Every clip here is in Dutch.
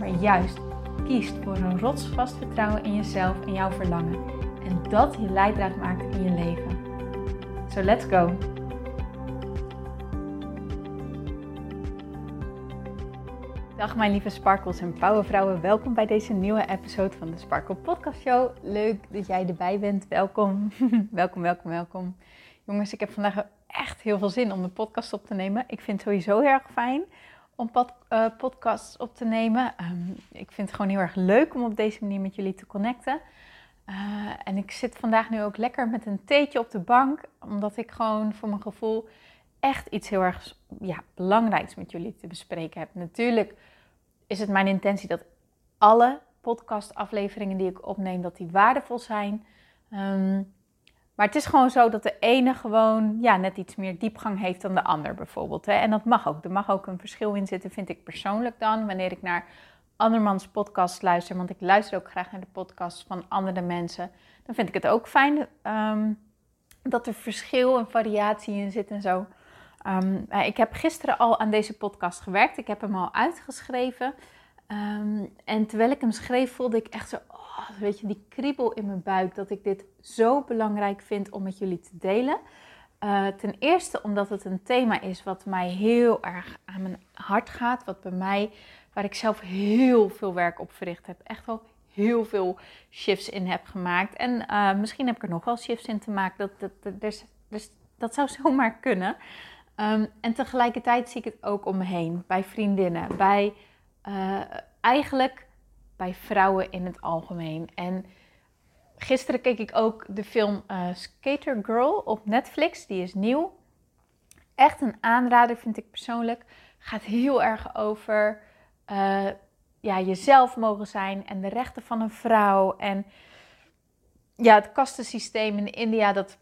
maar juist kiest voor een rotsvast vertrouwen in jezelf en jouw verlangen. En dat je leidraad maakt in je leven. So let's go! Dag mijn lieve sparkles en powervrouwen, welkom bij deze nieuwe episode van de Sparkle Podcast Show. Leuk dat jij erbij bent, welkom, welkom, welkom, welkom. Jongens, ik heb vandaag echt heel veel zin om de podcast op te nemen. Ik vind het sowieso heel erg fijn om pod, uh, podcasts op te nemen. Um, ik vind het gewoon heel erg leuk om op deze manier met jullie te connecten. Uh, en ik zit vandaag nu ook lekker met een theetje op de bank, omdat ik gewoon voor mijn gevoel echt iets heel erg ja, belangrijks met jullie te bespreken heb. Natuurlijk is het mijn intentie dat alle podcastafleveringen die ik opneem, dat die waardevol zijn. Um, maar het is gewoon zo dat de ene gewoon ja, net iets meer diepgang heeft dan de ander bijvoorbeeld. Hè? En dat mag ook. Er mag ook een verschil in zitten, vind ik persoonlijk dan. Wanneer ik naar andermans podcast luister, want ik luister ook graag naar de podcasts van andere mensen. Dan vind ik het ook fijn um, dat er verschil en variatie in zit en zo. Um, ik heb gisteren al aan deze podcast gewerkt. Ik heb hem al uitgeschreven. Um, en terwijl ik hem schreef, voelde ik echt zo, weet je, die kriebel in mijn buik dat ik dit zo belangrijk vind om met jullie te delen. Uh, ten eerste omdat het een thema is wat mij heel erg aan mijn hart gaat. Wat bij mij, waar ik zelf heel veel werk op verricht heb. Echt wel heel veel shifts in heb gemaakt. En uh, misschien heb ik er nog wel shifts in te maken. Dat, dat, dat, dus, dus, dat zou zomaar kunnen. Um, en tegelijkertijd zie ik het ook om me heen. Bij vriendinnen. Bij uh, eigenlijk bij vrouwen in het algemeen. En gisteren keek ik ook de film uh, Skater Girl op Netflix. Die is nieuw. Echt een aanrader vind ik persoonlijk. Gaat heel erg over uh, ja, jezelf mogen zijn en de rechten van een vrouw. En ja, het kastensysteem in India dat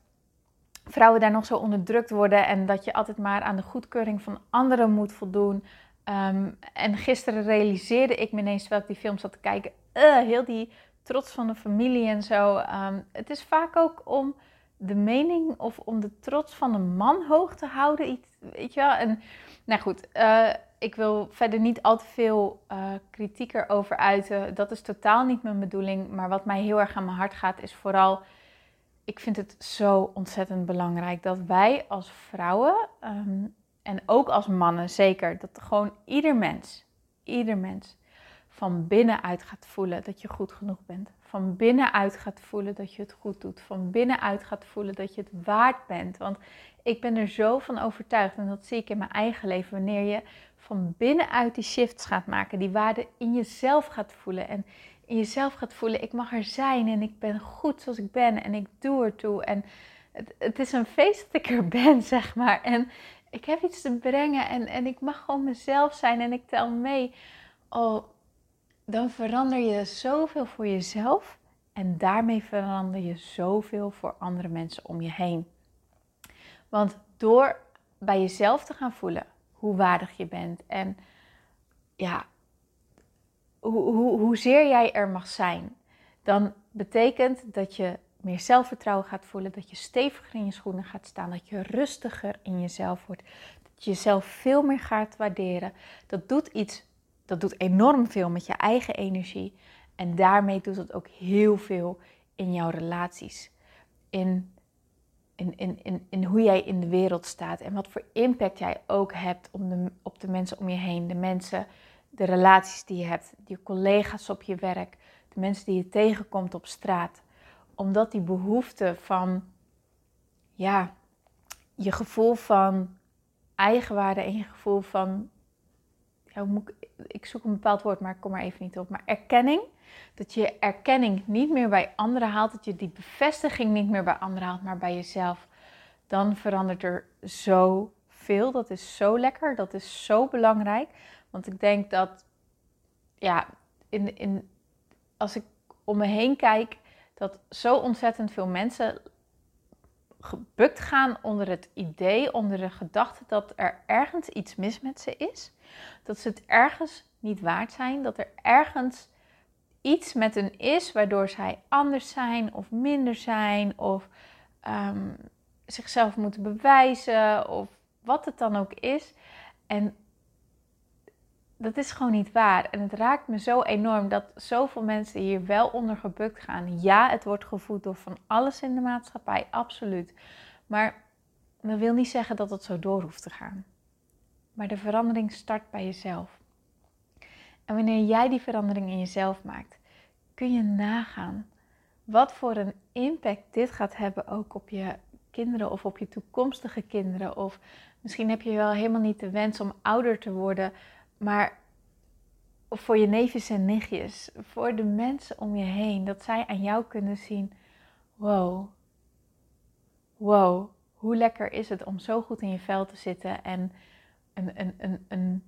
vrouwen daar nog zo onderdrukt worden en dat je altijd maar aan de goedkeuring van anderen moet voldoen. Um, en gisteren realiseerde ik me ineens, terwijl ik die film zat te kijken, uh, heel die trots van de familie en zo. Um, het is vaak ook om de mening of om de trots van een man hoog te houden. Iets, weet je wel? En nou goed, uh, ik wil verder niet al te veel uh, kritiek erover uiten. Dat is totaal niet mijn bedoeling. Maar wat mij heel erg aan mijn hart gaat, is vooral. Ik vind het zo ontzettend belangrijk dat wij als vrouwen um, en ook als mannen zeker, dat gewoon ieder mens, ieder mens van binnenuit gaat voelen dat je goed genoeg bent. Van binnenuit gaat voelen dat je het goed doet. Van binnenuit gaat voelen dat je het waard bent. Want ik ben er zo van overtuigd, en dat zie ik in mijn eigen leven, wanneer je van binnenuit die shifts gaat maken, die waarde in jezelf gaat voelen. En in jezelf gaat voelen, ik mag er zijn en ik ben goed zoals ik ben en ik doe ertoe. En het, het is een feest dat ik er ben, zeg maar. En ik heb iets te brengen en, en ik mag gewoon mezelf zijn en ik tel mee. Oh, dan verander je zoveel voor jezelf en daarmee verander je zoveel voor andere mensen om je heen. Want door bij jezelf te gaan voelen hoe waardig je bent en ja, hoe, hoe, hoezeer jij er mag zijn, dan betekent dat je meer zelfvertrouwen gaat voelen, dat je steviger in je schoenen gaat staan, dat je rustiger in jezelf wordt, dat je jezelf veel meer gaat waarderen. Dat doet iets, dat doet enorm veel met je eigen energie en daarmee doet het ook heel veel in jouw relaties, in, in, in, in, in hoe jij in de wereld staat en wat voor impact jij ook hebt op de, op de mensen om je heen, de mensen, de relaties die je hebt, je collega's op je werk, de mensen die je tegenkomt op straat omdat die behoefte van, ja, je gevoel van eigenwaarde en je gevoel van, ja, ik, zoek een bepaald woord, maar ik kom er even niet op, maar erkenning. Dat je erkenning niet meer bij anderen haalt, dat je die bevestiging niet meer bij anderen haalt, maar bij jezelf. Dan verandert er zoveel. Dat is zo lekker, dat is zo belangrijk. Want ik denk dat ja, in, in, als ik om me heen kijk, dat zo ontzettend veel mensen gebukt gaan onder het idee, onder de gedachte dat er ergens iets mis met ze is. Dat ze het ergens niet waard zijn, dat er ergens iets met hen is waardoor zij anders zijn of minder zijn of um, zichzelf moeten bewijzen of wat het dan ook is. En dat is gewoon niet waar. En het raakt me zo enorm dat zoveel mensen hier wel onder gebukt gaan. Ja, het wordt gevoed door van alles in de maatschappij, absoluut. Maar dat wil niet zeggen dat het zo door hoeft te gaan. Maar de verandering start bij jezelf. En wanneer jij die verandering in jezelf maakt, kun je nagaan wat voor een impact dit gaat hebben ook op je kinderen of op je toekomstige kinderen. Of misschien heb je wel helemaal niet de wens om ouder te worden, maar voor je neefjes en nichtjes, voor de mensen om je heen, dat zij aan jou kunnen zien: wow, wow, hoe lekker is het om zo goed in je vel te zitten en een, een, een, een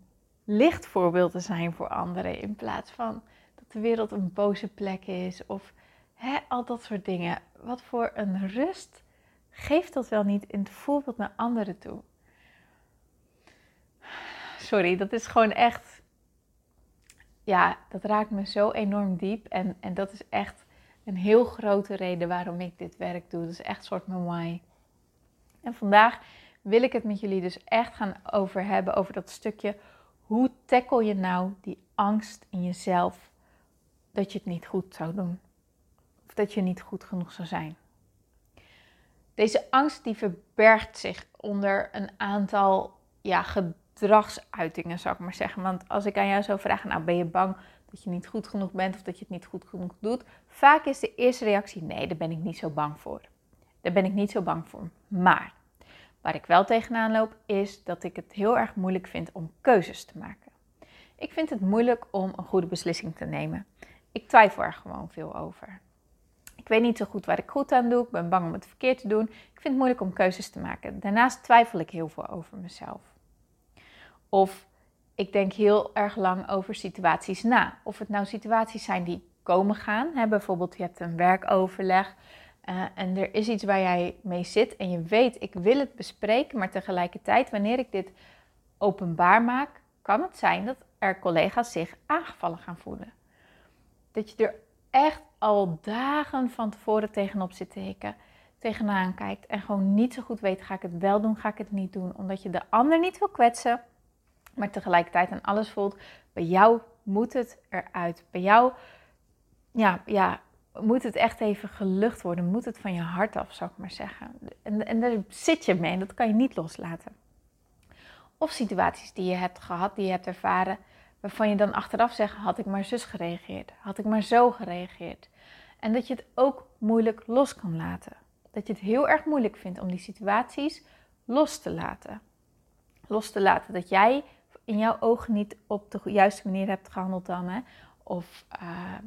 lichtvoorbeeld te zijn voor anderen in plaats van dat de wereld een boze plek is of hè, al dat soort dingen. Wat voor een rust geeft dat wel niet in het voorbeeld naar anderen toe? Sorry, dat is gewoon echt. Ja, dat raakt me zo enorm diep. En, en dat is echt een heel grote reden waarom ik dit werk doe. Dat is echt een soort mijn why. En vandaag wil ik het met jullie dus echt gaan over hebben, over dat stukje. Hoe tackle je nou die angst in jezelf dat je het niet goed zou doen? Of dat je niet goed genoeg zou zijn? Deze angst die verbergt zich onder een aantal ja, gedragsuitingen, zou ik maar zeggen. Want als ik aan jou zou vragen, nou ben je bang dat je niet goed genoeg bent of dat je het niet goed genoeg doet? Vaak is de eerste reactie, nee, daar ben ik niet zo bang voor. Daar ben ik niet zo bang voor. Maar waar ik wel tegenaan loop, is dat ik het heel erg moeilijk vind om keuzes te maken. Ik vind het moeilijk om een goede beslissing te nemen. Ik twijfel er gewoon veel over. Ik weet niet zo goed waar ik goed aan doe. Ik ben bang om het verkeerd te doen. Ik vind het moeilijk om keuzes te maken. Daarnaast twijfel ik heel veel over mezelf. Of ik denk heel erg lang over situaties na. Of het nou situaties zijn die komen gaan. Bijvoorbeeld je hebt een werkoverleg uh, en er is iets waar jij mee zit en je weet, ik wil het bespreken, maar tegelijkertijd, wanneer ik dit openbaar maak, kan het zijn dat er collega's zich aangevallen gaan voelen. Dat je er echt al dagen van tevoren tegenop zit te hikken, tegenaan kijkt en gewoon niet zo goed weet, ga ik het wel doen, ga ik het niet doen, omdat je de ander niet wil kwetsen, maar tegelijkertijd aan alles voelt, bij jou moet het eruit. Bij jou, ja, ja, moet het echt even gelucht worden. Moet het van je hart af, zou ik maar zeggen. En, en daar zit je mee en dat kan je niet loslaten. Of situaties die je hebt gehad, die je hebt ervaren, waarvan je dan achteraf zegt: had ik maar zus gereageerd, had ik maar zo gereageerd. En dat je het ook moeilijk los kan laten. Dat je het heel erg moeilijk vindt om die situaties los te laten. Los te laten dat jij in jouw ogen niet op de juiste manier hebt gehandeld dan. Hè? Of uh,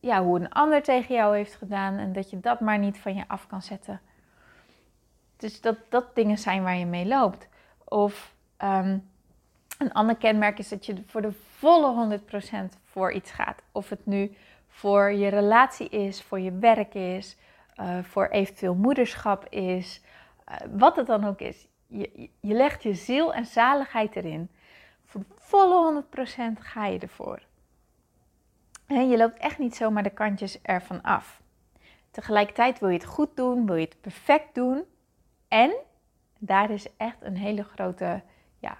ja, hoe een ander tegen jou heeft gedaan en dat je dat maar niet van je af kan zetten. Dus dat dat dingen zijn waar je mee loopt. Of ehm, een ander kenmerk is dat je voor de volle 100% voor iets gaat. Of het nu voor je relatie is, voor je werk is, uh, voor eventueel moederschap is, uh, wat het dan ook is. Je, je legt je ziel en zaligheid erin. Voor volle 100% ga je ervoor. Je loopt echt niet zomaar de kantjes ervan af. Tegelijkertijd wil je het goed doen, wil je het perfect doen. En daar is echt een hele grote, ja,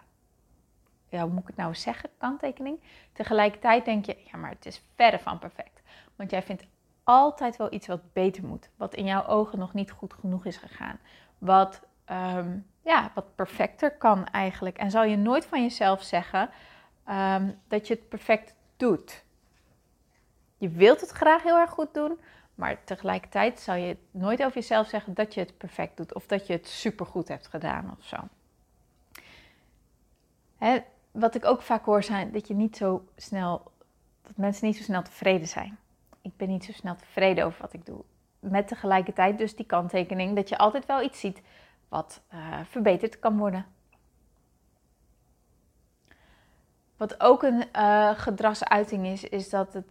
ja hoe moet ik het nou zeggen, kanttekening. Tegelijkertijd denk je, ja, maar het is verre van perfect. Want jij vindt altijd wel iets wat beter moet. Wat in jouw ogen nog niet goed genoeg is gegaan. Wat, ehm, ja, wat perfecter kan eigenlijk. En zal je nooit van jezelf zeggen um, dat je het perfect doet. Je wilt het graag heel erg goed doen, maar tegelijkertijd zal je nooit over jezelf zeggen dat je het perfect doet of dat je het supergoed hebt gedaan of zo. Hè, wat ik ook vaak hoor zijn dat je niet zo snel, dat mensen niet zo snel tevreden zijn. Ik ben niet zo snel tevreden over wat ik doe. Met tegelijkertijd dus die kanttekening dat je altijd wel iets ziet wat uh, verbeterd kan worden. wat ook een uh, gedragsuiting is, is dat het,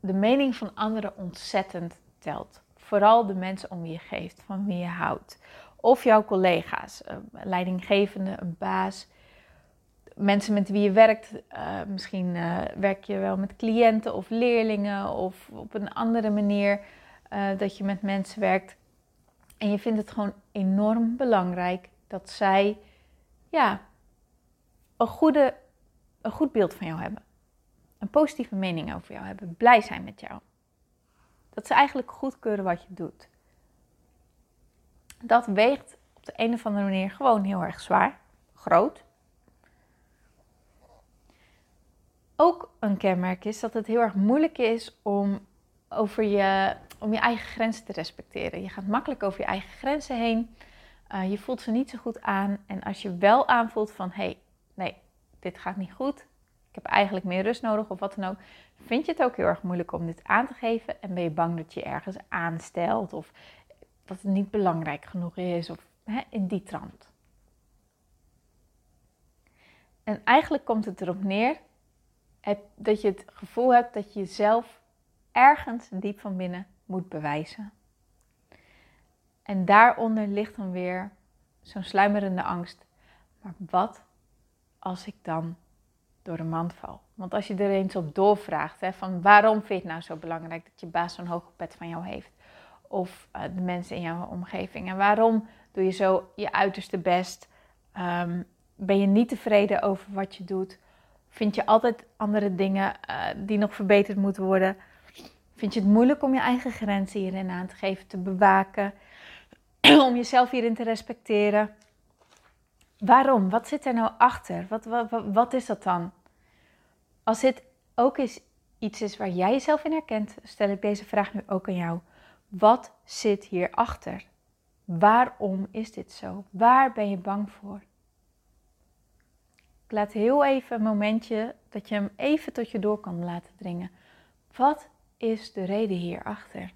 de mening van anderen ontzettend telt. Vooral de mensen om wie je geeft, van wie je houdt. Of jouw collega's, leidinggevende, een baas, mensen met wie je werkt. Uh, misschien werk je wel met cliënten of leerlingen of op een andere manier dat je met mensen werkt. En je vindt het gewoon enorm belangrijk dat zij ja, een, goede, een goed beeld van jou hebben. Een positieve mening over jou hebben. Blij zijn met jou. Dat ze eigenlijk goedkeuren wat je doet. Dat weegt op de een of andere manier gewoon heel erg zwaar. Groot. Ook een kenmerk is dat het heel erg moeilijk is om over je, om je eigen grenzen te respecteren. Je gaat makkelijk over je eigen grenzen heen. Uh, je voelt ze niet zo goed aan. En als je wel aanvoelt van hé, hey, nee, dit gaat niet goed. Ik heb eigenlijk meer rust nodig of wat dan ook. Vind je het ook heel erg moeilijk om dit aan te geven? En ben je bang dat je ergens aanstelt of dat het niet belangrijk genoeg is of hè, in die trant. En eigenlijk komt het erop neer dat je het gevoel hebt dat je jezelf ergens diep van binnen moet bewijzen. En daaronder ligt dan weer zo'n sluimerende angst. Maar wat als ik dan door de mand val? Want als je er eens op doorvraagt, hè, van waarom vind je het nou zo belangrijk dat je baas zo'n hoge pet van jou heeft? Of uh, de mensen in jouw omgeving. En waarom doe je zo je uiterste best? Um, ben je niet tevreden over wat je doet? Vind je altijd andere dingen uh, die nog verbeterd moeten worden? Vind je het moeilijk om je eigen grenzen hierin aan te geven, te bewaken? om jezelf hierin te respecteren. Waarom? Wat zit er nou achter? Wat, wat, wat, is dat dan? Als dit ook eens iets is waar jij jezelf in herkent, stel ik deze vraag nu ook aan jou. Wat zit hierachter? Waarom is dit zo? Waar ben je bang voor? Ik laat heel even een momentje dat je hem even tot je door kan laten dringen. Wat is de reden hierachter?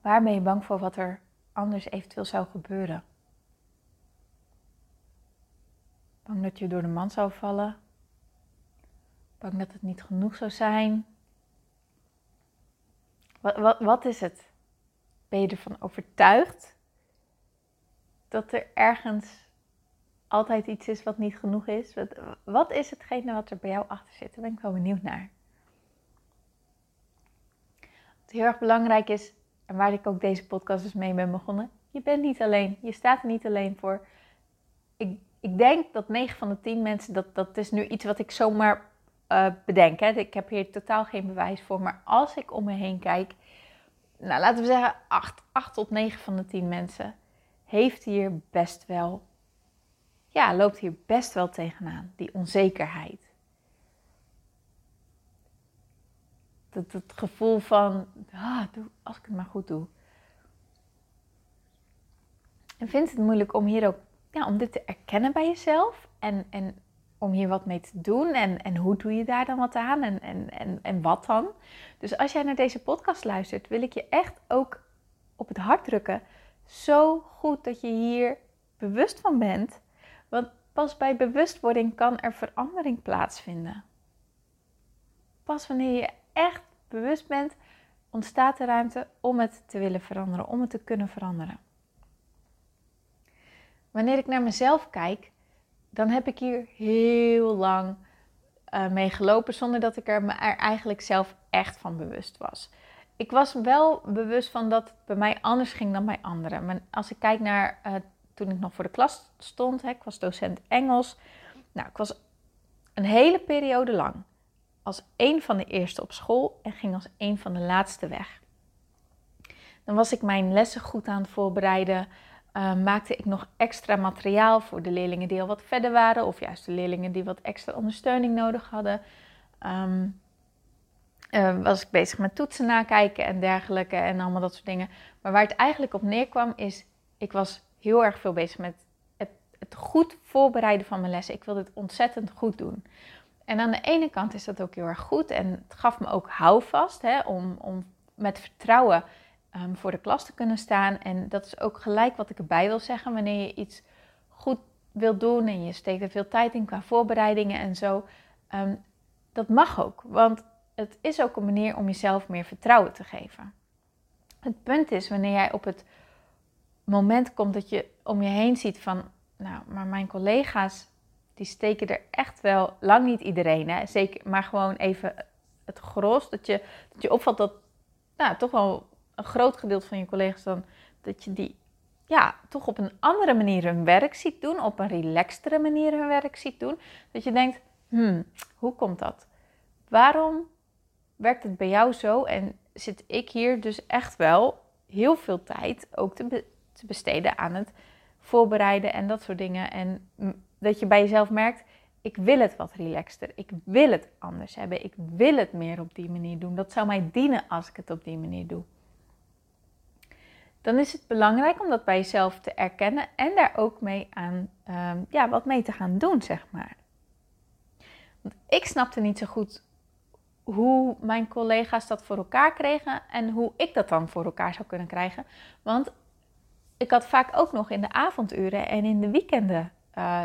Waar ben je bang voor wat er anders eventueel zou gebeuren? Bang dat je door de man zou vallen? Bang dat het niet genoeg zou zijn? Wat, wat, wat is het? Ben je ervan overtuigd dat er ergens altijd iets is wat niet genoeg is? Wat, wat is hetgene wat er bij jou achter zit? Daar ben ik wel benieuwd naar. Wat heel erg belangrijk is, en waar ik ook deze podcast dus mee ben begonnen. Je bent niet alleen. Je staat er niet alleen voor. Ik, ik denk dat 9 van de 10 mensen, dat, dat is nu iets wat ik zomaar uh, bedenk. Hè. Ik heb hier totaal geen bewijs voor. Maar als ik om me heen kijk, nou laten we zeggen 8, 8 tot 9 van de 10 mensen, heeft hier best wel, ja, loopt hier best wel tegenaan. Die onzekerheid. Dat, gevoel van, ah, als ik het maar goed doe. En vind het moeilijk om hier ook, ja, om dit te erkennen bij jezelf. En, en om hier wat mee te doen. En, en hoe doe je daar dan wat aan? En, en, en, en wat dan? Dus als jij naar deze podcast luistert, wil ik je echt ook op het hart drukken. Zo goed dat je hier bewust van bent. Want pas bij bewustwording kan er verandering plaatsvinden. Pas wanneer je echt bewust bent, ontstaat de ruimte om het te willen veranderen, om het te kunnen veranderen. Wanneer ik naar mezelf kijk, dan heb ik hier heel lang uh, mee gelopen zonder dat ik er me er eigenlijk zelf echt van bewust was. Ik was wel bewust van dat het bij mij anders ging dan bij anderen. Maar als ik kijk naar uh, toen ik nog voor de klas stond, hè, ik was docent Engels. Nou, ik was een hele periode lang als een van de eerste op school en ging als een van de laatste weg. Dan was ik mijn lessen goed aan het voorbereiden. Uh, maakte ik nog extra materiaal voor de leerlingen die al wat verder waren, of juist de leerlingen die wat extra ondersteuning nodig hadden. Um, uh, was ik bezig met toetsen nakijken en dergelijke en allemaal dat soort dingen. Maar waar het eigenlijk op neerkwam is, ik was heel erg veel bezig met het, het goed voorbereiden van mijn lessen. Ik wilde het ontzettend goed doen. En aan de ene kant is dat ook heel erg goed en het gaf me ook houvast hè, om, om met vertrouwen um, voor de klas te kunnen staan. En dat is ook gelijk wat ik erbij wil zeggen. Wanneer je iets goed wilt doen en je steekt er veel tijd in qua voorbereidingen en zo. Ehm, dat mag ook, want het is ook een manier om jezelf meer vertrouwen te geven. Het punt is wanneer jij op het moment komt dat je om je heen ziet van, nou, maar mijn collega's die steken er echt wel, lang niet iedereen, hè, zeker, maar gewoon even het gros, dat je, dat je opvalt dat nou, toch wel een groot gedeelte van je collega's dan, dat je die ja, toch op een andere manier hun werk ziet doen, op een relaxtere manier hun werk ziet doen. Dat je denkt, hmm, hoe komt dat? Waarom werkt het bij jou zo en zit ik hier dus echt wel heel veel tijd ook te, te besteden aan het voorbereiden en dat soort dingen. En dat je bij jezelf merkt, ik wil het wat relaxter. Ik wil het anders hebben. Ik wil het meer op die manier doen. Dat zou mij dienen als ik het op die manier doe. Dan is het belangrijk om dat bij jezelf te erkennen en daar ook mee aan, um, ja, wat mee te gaan doen, zeg maar. Want ik snapte niet zo goed hoe mijn collega's dat voor elkaar kregen en hoe ik dat dan voor elkaar zou kunnen krijgen. Want ik had vaak ook nog in de avonduren en in de weekenden uh,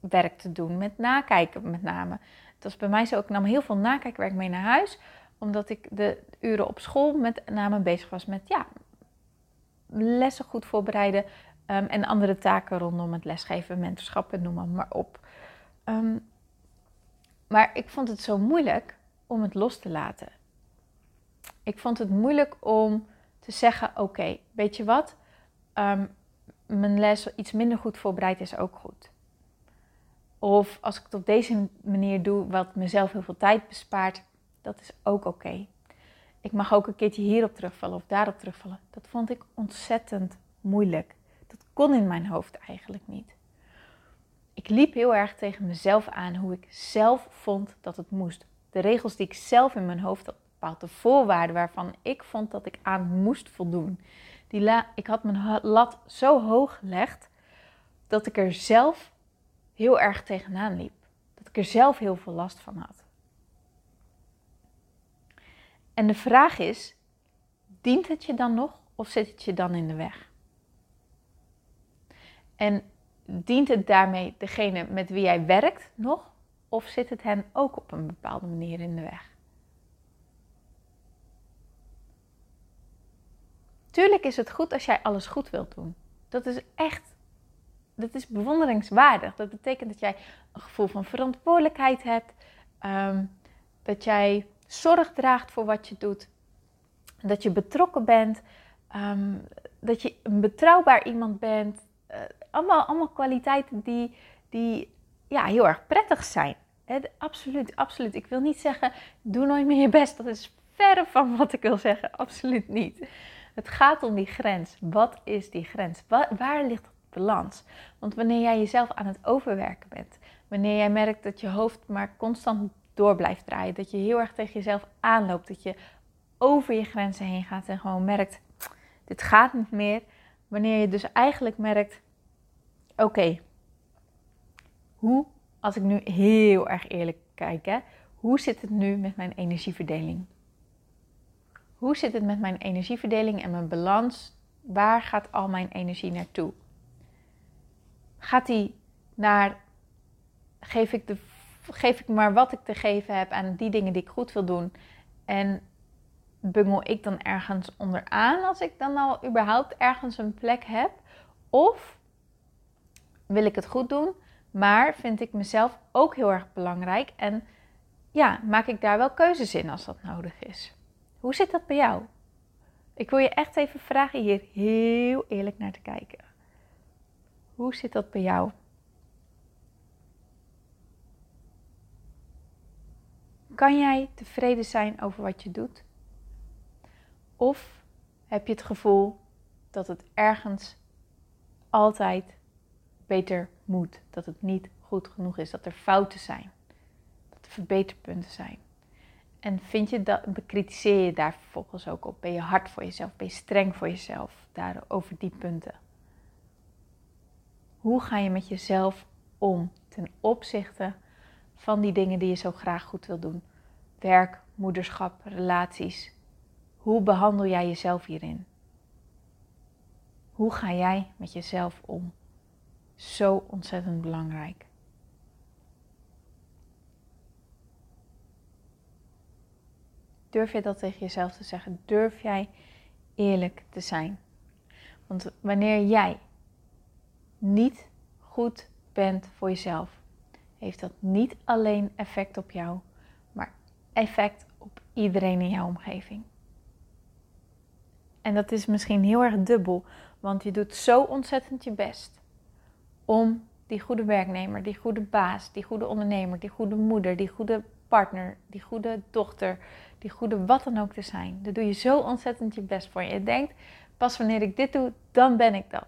werk te doen, met nakijken met name. Het was bij mij zo, ik nam heel veel nakijkwerk mee naar huis, omdat ik de uren op school met name bezig was met ja, lessen goed voorbereiden um, en andere taken rondom het lesgeven, mentorschap en noem maar op. Um, maar ik vond het zo moeilijk om het los te laten. Ik vond het moeilijk om te zeggen: Oké, weet je wat? Um, mijn les iets minder goed voorbereid is ook goed. Of als ik het op deze manier doe, wat mezelf heel veel tijd bespaart, dat is ook oké. Ik mag ook een keertje hierop terugvallen of daarop terugvallen. Dat vond ik ontzettend moeilijk. Dat kon in mijn hoofd eigenlijk niet. Ik liep heel erg tegen mezelf aan hoe ik zelf vond dat het moest. De regels die ik zelf in mijn hoofd had bepaald, de voorwaarden waarvan ik vond dat ik aan moest voldoen. Die la ik had mijn lat zo hoog gelegd dat ik er zelf heel erg tegenaan liep. Dat ik er zelf heel veel last van had. En de vraag is: dient het je dan nog of zit het je dan in de weg? En dient het daarmee degene met wie jij werkt nog of zit het hen ook op een bepaalde manier in de weg? Tuurlijk is het goed als jij alles goed wilt doen. Dat is echt dat is bewonderingswaardig. Dat betekent dat jij een gevoel van verantwoordelijkheid hebt. Ehm, dat jij zorg draagt voor wat je doet. Dat je betrokken bent. Ehm, dat je een betrouwbaar iemand bent. Uh, allemaal, allemaal kwaliteiten die, die ja, heel erg prettig zijn. absoluut, absoluut. Ik wil niet zeggen, doe nooit meer je best. Dat is verre van wat ik wil zeggen. Absoluut niet. Het gaat om die grens. Wat is die grens? waar ligt balans. Want wanneer jij jezelf aan het overwerken bent, wanneer jij merkt dat je hoofd maar constant door blijft draaien, dat je heel erg tegen jezelf aanloopt, dat je over je grenzen heen gaat en gewoon merkt, dit gaat niet meer. Wanneer je dus eigenlijk merkt, oké, hoe, als ik nu heel erg eerlijk kijk, hè, hoe zit het nu met mijn energieverdeling? Hoe zit het met mijn energieverdeling en mijn balans? Waar gaat al mijn energie naartoe? Gaat die naar, geef ik, de, geef ik maar wat ik te geven heb aan die dingen die ik goed wil doen. En bungel ik dan ergens onderaan als ik dan al überhaupt ergens een plek heb? Of wil ik het goed doen, maar vind ik mezelf ook heel erg belangrijk en ja, maak ik daar wel keuzes in als dat nodig is? Hoe zit dat bij jou? Ik wil je echt even vragen hier heel eerlijk naar te kijken. Hoe zit dat bij jou? Kan jij tevreden zijn over wat je doet? Of heb je het gevoel dat het ergens altijd beter moet? Dat het niet goed genoeg is, dat er fouten zijn, dat er verbeterpunten zijn? En vind je dat, bekritiseer je daar vervolgens ook op? Ben je hard voor jezelf? Ben je streng voor jezelf daar over die punten? Hoe ga je met jezelf om ten opzichte van die dingen die je zo graag goed wil doen? Werk, moederschap, relaties. Hoe behandel jij jezelf hierin? Hoe ga jij met jezelf om? zo ontzettend belangrijk. Durf je dat tegen jezelf te zeggen? Durf jij eerlijk te zijn? Want wanneer jij niet goed bent voor jezelf, heeft dat niet alleen effect op jou, maar effect op iedereen in jouw omgeving. En dat is misschien heel erg dubbel, want je doet zo ontzettend je best om die goede werknemer, die goede baas, die goede ondernemer, die goede moeder, die goede partner, die goede dochter, die goede wat dan ook te zijn. Daar doe je zo ontzettend je best voor. Je denkt, pas wanneer ik dit doe, dan ben ik dat.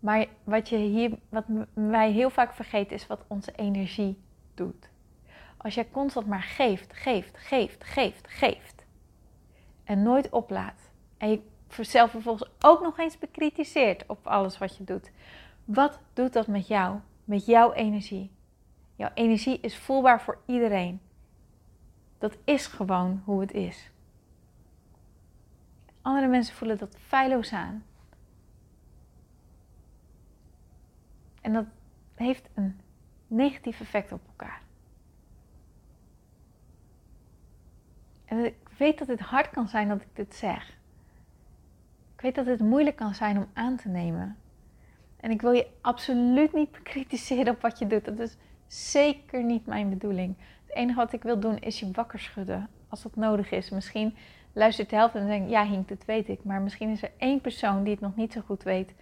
Maar wat, je hier, wat wij heel vaak vergeten is wat onze energie doet. Als jij constant maar geeft, geeft, geeft, geeft, geeft. En nooit oplaat. En je zelf vervolgens ook nog eens bekritiseert op alles wat je doet. Wat doet dat met jou? Met jouw energie? Jouw energie is voelbaar voor iedereen. Dat is gewoon hoe het is. Andere mensen voelen dat feilloos aan. En dat heeft een negatief effect op elkaar. En ik weet dat het hard kan zijn dat ik dit zeg. Ik weet dat het moeilijk kan zijn om aan te nemen. En ik wil je absoluut niet bekritiseren op wat je doet. Dat is zeker niet mijn bedoeling. Het enige wat ik wil doen is je wakker schudden. Als dat nodig is. Misschien luistert de helft en denkt: ja, Hink, dat weet ik. Maar misschien is er één persoon die het nog niet zo goed weet.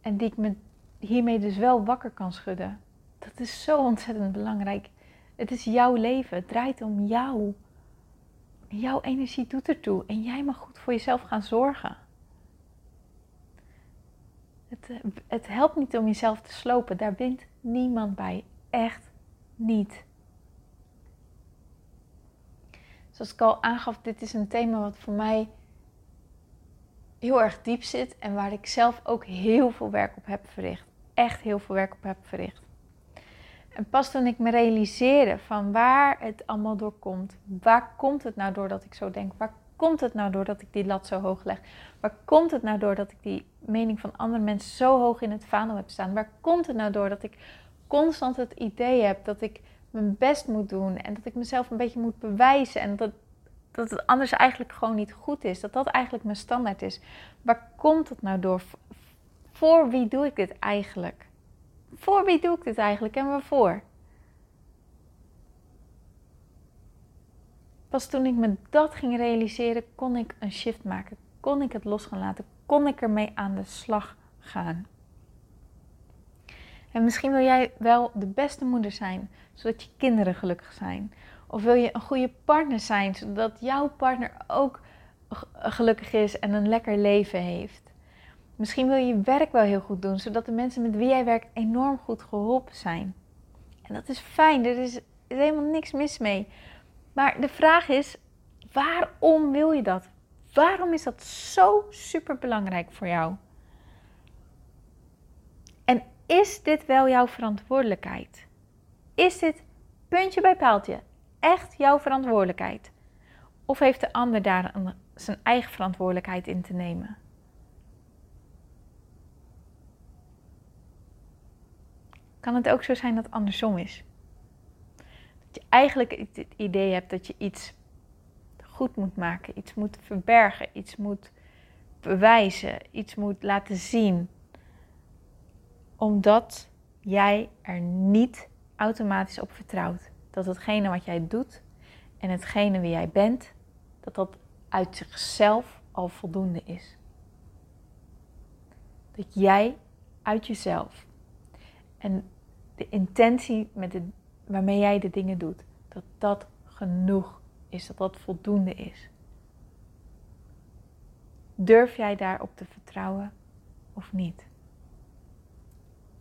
En die ik me hiermee dus wel wakker kan schudden. Dat is zo ontzettend belangrijk. Het is jouw leven. Het draait om jou. Jouw energie doet ertoe. En jij mag goed voor jezelf gaan zorgen. Het, eh, het helpt niet om jezelf te slopen. Daar wint niemand bij. Echt niet. Zoals ik al aangaf, dit is een thema wat voor mij heel erg diep zit en waar ik zelf ook heel veel werk op heb verricht. Echt heel veel werk op heb verricht. En pas toen ik me realiseerde van waar het allemaal door komt. Waar komt het nou door dat ik zo denk? Waar komt het nou door dat ik die lat zo hoog leg? Waar komt het nou door dat ik die mening van andere mensen zo hoog in het vaandel heb staan? Waar komt het nou door dat ik constant het idee heb dat ik mijn best moet doen en dat ik mezelf een beetje moet bewijzen en dat, dat het anders eigenlijk gewoon niet goed is? Dat dat eigenlijk mijn standaard is. Waar komt het nou door? Voor wie doe ik dit eigenlijk? Voor wie doe ik dit eigenlijk en waarvoor? Pas toen ik me dat ging realiseren, kon ik een shift maken. Kon ik het los gaan laten. Kon ik ermee aan de slag gaan. En misschien wil jij wel de beste moeder zijn, zodat je kinderen gelukkig zijn. Of wil je een goede partner zijn, zodat jouw partner ook gelukkig is en een lekker leven heeft. Misschien wil je je werk wel heel goed doen, zodat de mensen met wie jij werkt enorm goed geholpen zijn. En dat is fijn, er is, is helemaal niks mis mee. Maar de vraag is, waarom wil je dat? Waarom is dat zo super belangrijk voor jou? Is dit wel jouw verantwoordelijkheid? Is dit puntje bij paaltje echt jouw verantwoordelijkheid? Of heeft de ander daar een, zijn eigen verantwoordelijkheid in te nemen? Kan het ook zo zijn dat andersom is? Dat je eigenlijk het idee hebt dat je iets goed moet maken, iets moet verbergen, iets moet bewijzen, iets moet laten zien. Omdat jij er niet automatisch op vertrouwt dat hetgene wat jij doet en hetgene wie jij bent, dat dat uit zichzelf al voldoende is. Dat jij uit jezelf en de intentie met waarmee jij de dingen doet, dat dat genoeg is, dat dat voldoende is. Durf jij daarop te vertrouwen of niet?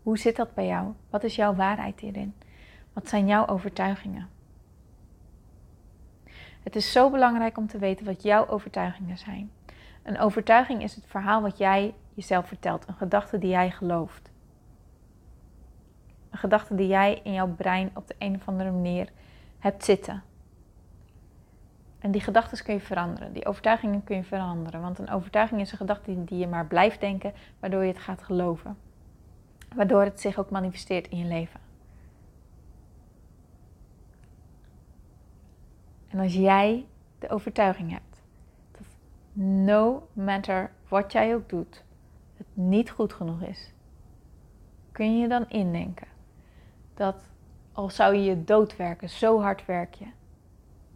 Hoe zit dat bij jou? Wat is jouw waarheid hierin? Wat zijn jouw overtuigingen? Het is zo belangrijk om te weten wat jouw overtuigingen zijn. Een overtuiging is het verhaal wat jij jezelf vertelt, een gedachte die jij gelooft. Een gedachte die jij in jouw brein op de een of andere manier hebt zitten. En die gedachten kun je veranderen. Die overtuigingen kun je veranderen. Want een overtuiging is een gedachte die je maar blijft denken, waardoor je het gaat geloven. Waardoor het zich ook manifesteert in je leven. En als jij de overtuiging hebt dat no matter wat jij ook doet, het niet goed genoeg is, kun je dan indenken dat al zou je je doodwerken, zo hard werk je.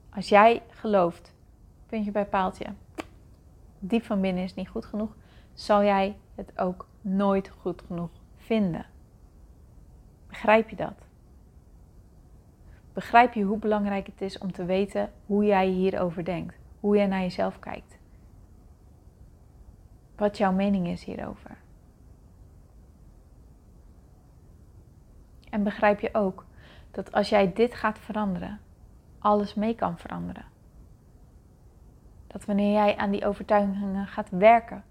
Als jij gelooft, puntje bij paaltje, diep van binnen is niet goed genoeg, zal jij het ook nooit goed genoeg vinden. Begrijp je dat? Begrijp je hoe belangrijk het is om te weten hoe jij hierover denkt, hoe jij naar jezelf kijkt? Wat jouw mening is hierover? En begrijp je ook dat als jij dit gaat veranderen, alles mee kan veranderen. Dat wanneer jij aan die overtuigingen gaat werken,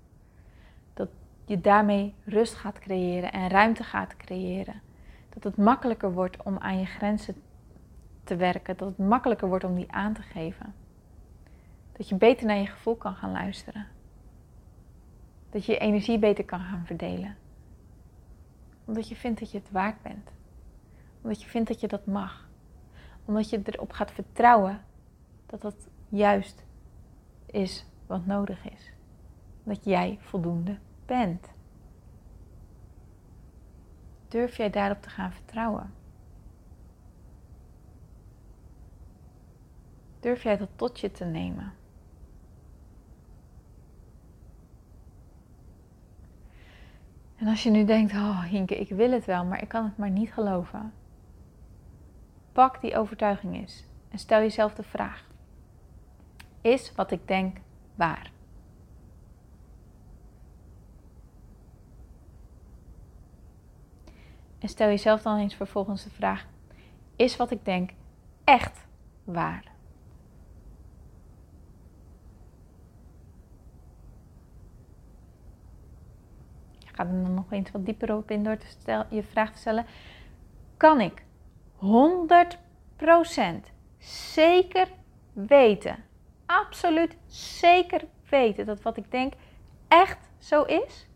je daarmee rust gaat creëren en ruimte gaat creëren. Dat het makkelijker wordt om aan je grenzen te werken, dat het makkelijker wordt om die aan te geven. Dat je beter naar je gevoel kan gaan luisteren. Dat je je energie beter kan gaan verdelen. Omdat je vindt dat je het waard bent omdat je vindt dat je dat mag. Omdat je erop gaat vertrouwen dat dat juist is wat nodig is. Dat jij voldoende bent. Durf jij daarop te gaan vertrouwen? Durf jij dat tot je te nemen? En als je nu denkt, oh Hinke, ik wil het wel, maar ik kan het maar niet geloven. Pak die overtuiging eens en stel jezelf de vraag: Is wat ik denk waar? En stel jezelf dan eens vervolgens de vraag: Is wat ik denk echt waar? Je gaat er dan nog eens wat dieper op in door te stel, je vraag te stellen: Kan ik 100% zeker weten, absoluut zeker weten dat wat ik denk echt zo is?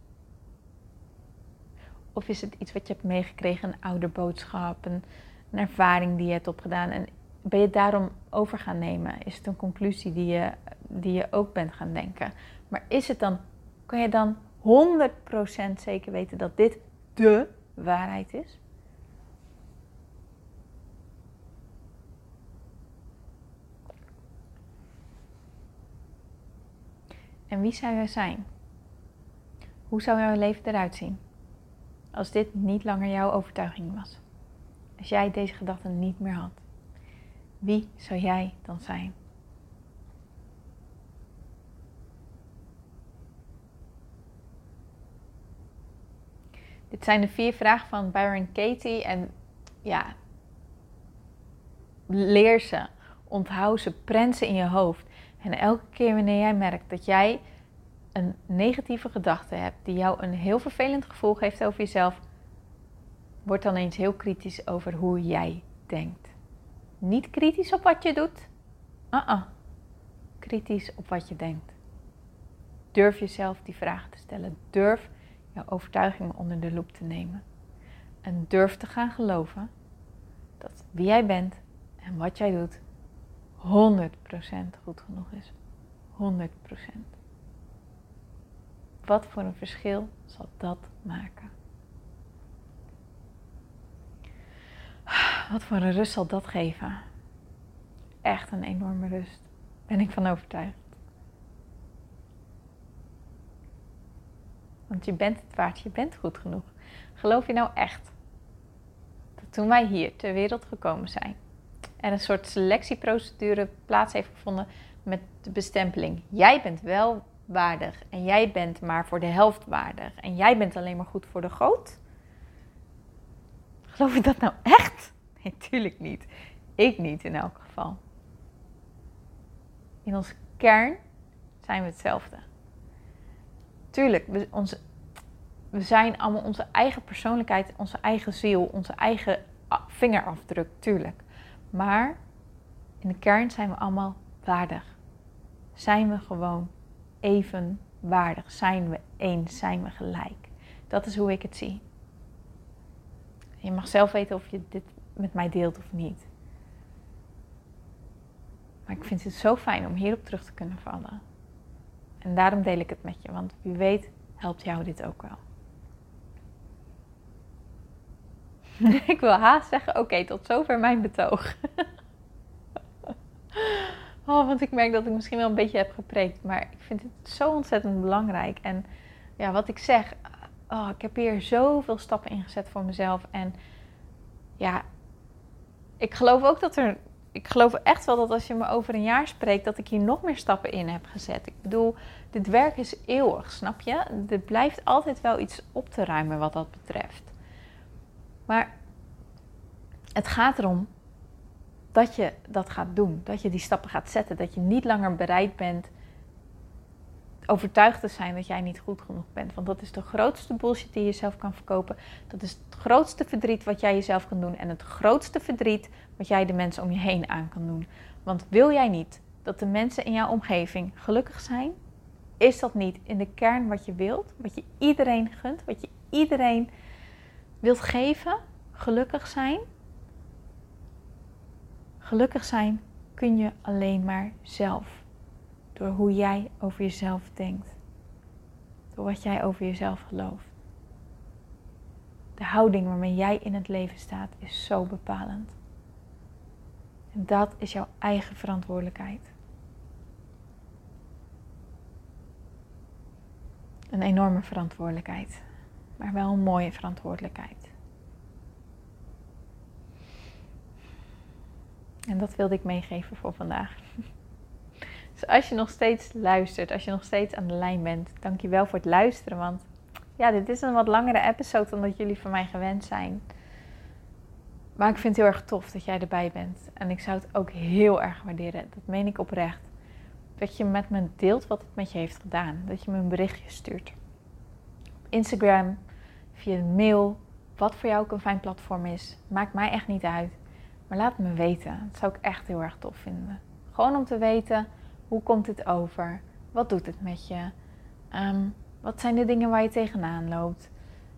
Of is het iets wat je hebt meegekregen, een ouderboodschap, een, een ervaring die je hebt opgedaan en ben je daarom over gaan nemen? Is het een conclusie die je, die je ook bent gaan denken? Maar is het dan, kan je dan 100% zeker weten dat dit de waarheid is? En wie zou jij zijn? Hoe zou jouw leven eruit zien? Als dit niet langer jouw overtuiging was. Als jij deze gedachten niet meer had. Wie zou jij dan zijn? Dit zijn de vier vragen van Byron Katie. En ja, leer ze, onthoud ze, prent ze in je hoofd. En elke keer wanneer jij merkt dat jij een negatieve gedachte hebt die jou een heel vervelend gevoel geeft over jezelf, word dan eens heel kritisch over hoe jij denkt. Niet kritisch op wat je doet. Uh -uh. Kritisch op wat je denkt. Durf jezelf die vragen te stellen. Durf jouw overtuigingen onder de loep te nemen. En durf te gaan geloven dat wie jij bent en wat jij doet 100% goed genoeg is. 100%. Wat voor een verschil zal dat maken? Wat voor een rust zal dat geven? Echt een enorme rust. Ben ik van overtuigd. Want je bent het waard, je bent goed genoeg. Geloof je nou echt dat toen wij hier ter wereld gekomen zijn, er een soort selectieprocedure plaats heeft gevonden met de bestempeling. Jij bent wel waardig en jij bent maar voor de helft waardig en jij bent alleen maar goed voor de goot. Geloof je dat nou echt? Nee, tuurlijk niet. Ik niet in elk geval. In onze kern zijn we hetzelfde. Tuurlijk, we, onze, we zijn allemaal onze eigen persoonlijkheid, onze eigen ziel, onze eigen vingerafdruk, tuurlijk. Maar in de kern zijn we allemaal waardig? Zijn we gewoon even waardig? Zijn we één? Zijn we gelijk? Dat is hoe ik het zie. Je mag zelf weten of je dit met mij deelt of niet. Maar ik vind het zo fijn om hierop terug te kunnen vallen. En daarom deel ik het met je, want wie weet helpt jou dit ook wel. ik wil haast zeggen, oké, tot zover mijn betoog. oh, want ik merk dat ik misschien wel een beetje heb gepreekt, maar ik vind het zo ontzettend belangrijk. En ja, wat ik zeg, oh, ik heb hier zoveel stappen ingezet voor mezelf. En ja, ik geloof ook dat er. Ik geloof echt wel dat als je me over een jaar spreekt, dat ik hier nog meer stappen in heb gezet. Ik bedoel, dit werk is eeuwig, snap je? Er blijft altijd wel iets op te ruimen wat dat betreft. Maar het gaat erom dat je dat gaat doen. Dat je die stappen gaat zetten. Dat je niet langer bereid bent overtuigd te zijn dat jij niet goed genoeg bent. Want dat is de grootste bullshit die je jezelf kan verkopen. Dat is het grootste verdriet wat jij jezelf kan doen. En het grootste verdriet wat jij de mensen om je heen aan kan doen. Want wil jij niet dat de mensen in jouw omgeving gelukkig zijn? Is dat niet in de kern wat je wilt? Wat je iedereen gunt? Wat je iedereen wilt geven? Gelukkig zijn? Gelukkig zijn kun je alleen maar zelf. Door hoe jij over jezelf denkt. Door wat jij over jezelf gelooft. De houding waarmee jij in het leven staat is zo bepalend. En dat is jouw eigen verantwoordelijkheid. Een enorme verantwoordelijkheid, maar wel een mooie verantwoordelijkheid. En dat wilde ik meegeven voor vandaag. Dus als je nog steeds luistert, als je nog steeds aan de lijn bent, dank je wel voor het luisteren. Want ja, dit is een wat langere episode dan dat jullie van mij gewend zijn. Maar ik vind het heel erg tof dat jij erbij bent. En ik zou het ook heel erg waarderen. Dat meen ik oprecht. Dat je met me deelt wat het met je heeft gedaan. Dat je me een berichtje stuurt. Op Instagram, via mail, wat voor jou ook een fijn platform is. Maakt mij echt niet uit. Maar laat me weten. Dat zou ik echt heel erg tof vinden. Gewoon om te weten hoe komt het over? Wat doet het met je? Ehm, wat zijn de dingen waar je tegenaan loopt?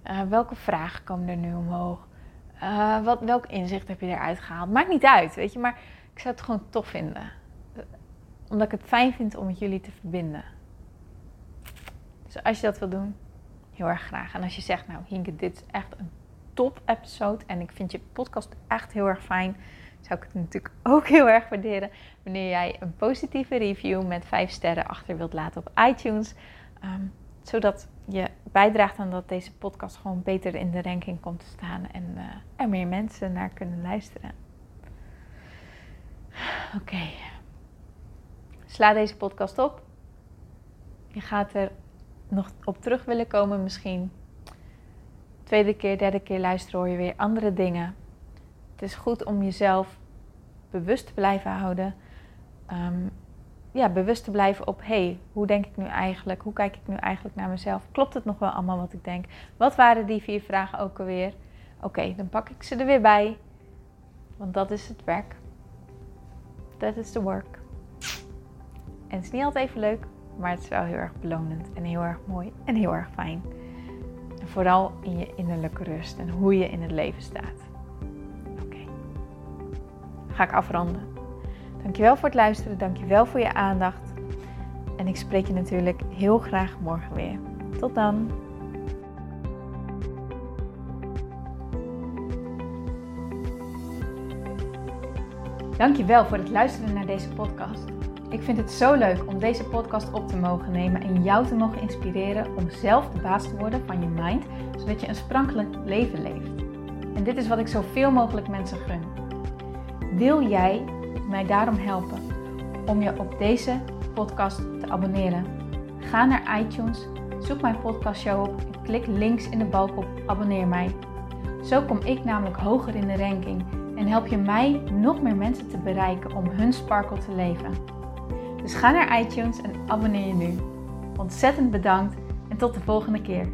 Uh, welke vragen komen er nu omhoog? Uh, wat, welk inzicht heb je eruit gehaald? Maakt niet uit, weet je, maar ik zou het gewoon tof vinden. Omdat ik het fijn vind om met jullie te verbinden. Dus als je dat wil doen, heel erg graag. En als je zegt, nou Hinke, dit is echt een top episode en ik vind je podcast echt heel erg fijn zou ik het natuurlijk ook heel erg waarderen wanneer jij een positieve review met 5 sterren achter wilt laten op iTunes. Ehm, zodat je bijdraagt aan dat deze podcast gewoon beter in de ranking komt te staan en uh, er meer mensen naar kunnen luisteren. Oké. Sla deze podcast op. Je gaat er nog op terug willen komen misschien. Tweede keer, derde keer luisteren hoor je weer andere dingen. Het is goed om jezelf bewust te blijven houden. Ehm, ja, bewust te blijven op, hey, hoe denk ik nu eigenlijk? Hoe kijk ik nu eigenlijk naar mezelf? Klopt het nog wel allemaal wat ik denk? Wat waren die vier vragen ook alweer? Oké, dan pak ik ze er weer bij. Want dat is het werk. Dat is de work. En het is niet altijd even leuk, maar het is wel heel erg belonend en heel erg mooi en heel erg fijn. Vooral in je innerlijke rust en hoe je in het leven staat ga ik afronden. Dankjewel voor het luisteren, dankjewel voor je aandacht. En ik spreek je natuurlijk heel graag morgen weer. Tot dan. Dankjewel voor het luisteren naar deze podcast. Ik vind het zo leuk om deze podcast op te mogen nemen en jou te mogen inspireren om zelf de baas te worden van je mind, zodat je een sprankelijk leven leeft. En dit is wat ik zoveel mogelijk mensen gun. Wil jij mij daarom helpen om je op deze podcast te abonneren? Ga naar iTunes, zoek mijn podcastshow op en klik links in de balk op abonneer mij. Zo kom ik namelijk hoger in de ranking en help je mij nog meer mensen te bereiken om hun sparkle te leven. Dus ga naar iTunes en abonneer je nu. Ontzettend bedankt en tot de volgende keer.